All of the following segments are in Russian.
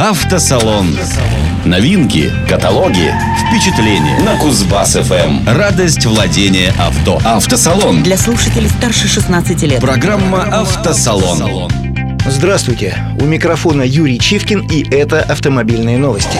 Автосалон. Новинки, каталоги, впечатления на Кузбасс ФМ. Радость владения авто. Автосалон. Для слушателей старше 16 лет. Программа Автосалон. Здравствуйте, у микрофона Юрий Чивкин и это автомобильные новости.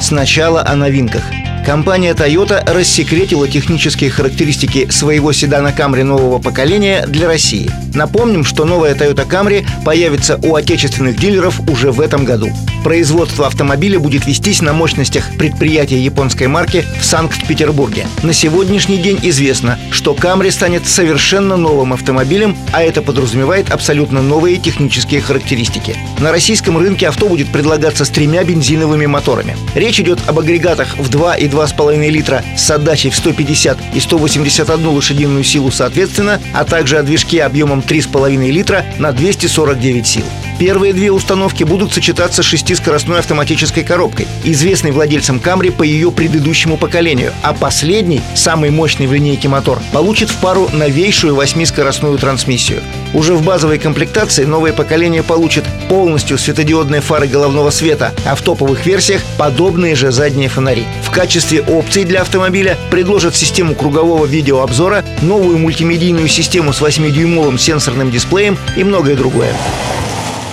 Сначала о новинках – Компания Toyota рассекретила технические характеристики своего седана Camry нового поколения для России. Напомним, что новая Toyota Camry появится у отечественных дилеров уже в этом году. Производство автомобиля будет вестись на мощностях предприятия японской марки в Санкт-Петербурге. На сегодняшний день известно, что Camry станет совершенно новым автомобилем, а это подразумевает абсолютно новые технические характеристики. На российском рынке авто будет предлагаться с тремя бензиновыми моторами. Речь идет об агрегатах в 2 и 2,5 литра с отдачей в 150 и 181 лошадиную силу соответственно, а также о движке объемом 3,5 литра на 249 сил. Первые две установки будут сочетаться с шестискоростной автоматической коробкой, известной владельцам Камри по ее предыдущему поколению, а последний, самый мощный в линейке мотор, получит в пару новейшую восьмискоростную трансмиссию. Уже в базовой комплектации новое поколение получит полностью светодиодные фары головного света, а в топовых версиях подобные же задние фонари. В качестве опций для автомобиля предложат систему кругового видеообзора, новую мультимедийную систему с 8-дюймовым сенсорным дисплеем и многое другое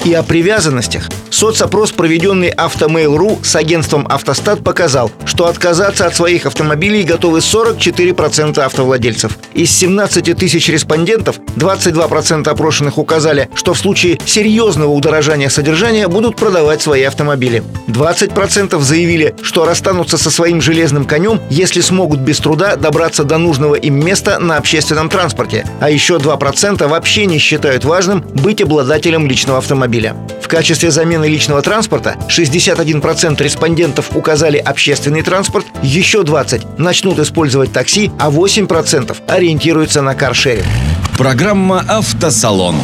и о привязанностях. Соцопрос, проведенный Автомейл.ру с агентством «Автостат», показал, что отказаться от своих автомобилей готовы 44% автовладельцев. Из 17 тысяч респондентов 22% опрошенных указали, что в случае серьезного удорожания содержания будут продавать свои автомобили. 20% заявили, что расстанутся со своим железным конем, если смогут без труда добраться до нужного им места на общественном транспорте. А еще 2% вообще не считают важным быть обладателем личного автомобиля. В качестве замены личного транспорта 61% респондентов указали общественный транспорт, еще 20% начнут использовать такси, а 8% ориентируются на каршеринг. Программа «Автосалон».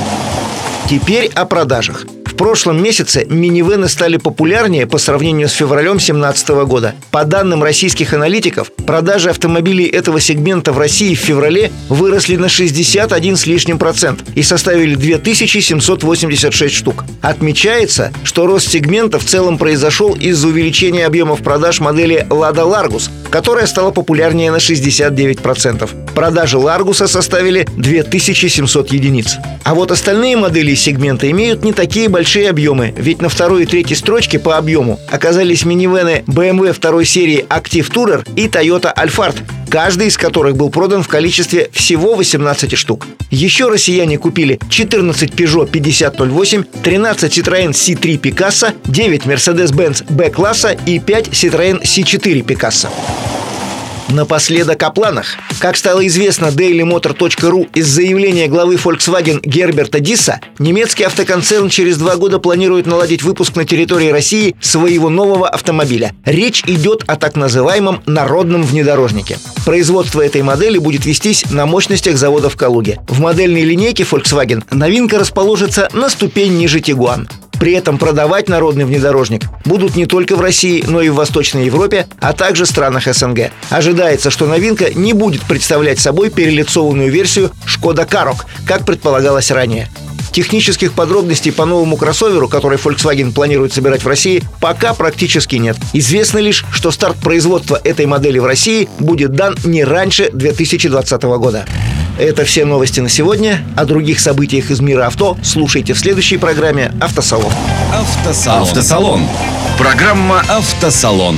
Теперь о продажах прошлом месяце минивены стали популярнее по сравнению с февралем 2017 года. По данным российских аналитиков, продажи автомобилей этого сегмента в России в феврале выросли на 61 с лишним процент и составили 2786 штук. Отмечается, что рост сегмента в целом произошел из-за увеличения объемов продаж модели Lada Largus, которая стала популярнее на 69%. Продажи Ларгуса составили 2700 единиц. А вот остальные модели сегмента имеют не такие большие большие объемы, ведь на второй и третьей строчке по объему оказались минивены BMW второй серии Active Tourer и Toyota Alphard, каждый из которых был продан в количестве всего 18 штук. Еще россияне купили 14 Peugeot 5008, 13 Citroёn C3 Picasso, 9 Mercedes-Benz B-класса и 5 Citroёn C4 Picasso. Напоследок о планах. Как стало известно dailymotor.ru из заявления главы Volkswagen Герберта Дисса, немецкий автоконцерн через два года планирует наладить выпуск на территории России своего нового автомобиля. Речь идет о так называемом народном внедорожнике. Производство этой модели будет вестись на мощностях завода в Калуге. В модельной линейке Volkswagen новинка расположится на ступень ниже Tiguan. При этом продавать народный внедорожник будут не только в России, но и в Восточной Европе, а также странах СНГ. Ожидается, что новинка не будет представлять собой перелицованную версию Шкода Карок, как предполагалось ранее. Технических подробностей по новому кроссоверу, который Volkswagen планирует собирать в России, пока практически нет. Известно лишь, что старт производства этой модели в России будет дан не раньше 2020 года. Это все новости на сегодня. О других событиях из мира авто слушайте в следующей программе «Автосалон». Автосалон. Автосалон. Программа «Автосалон».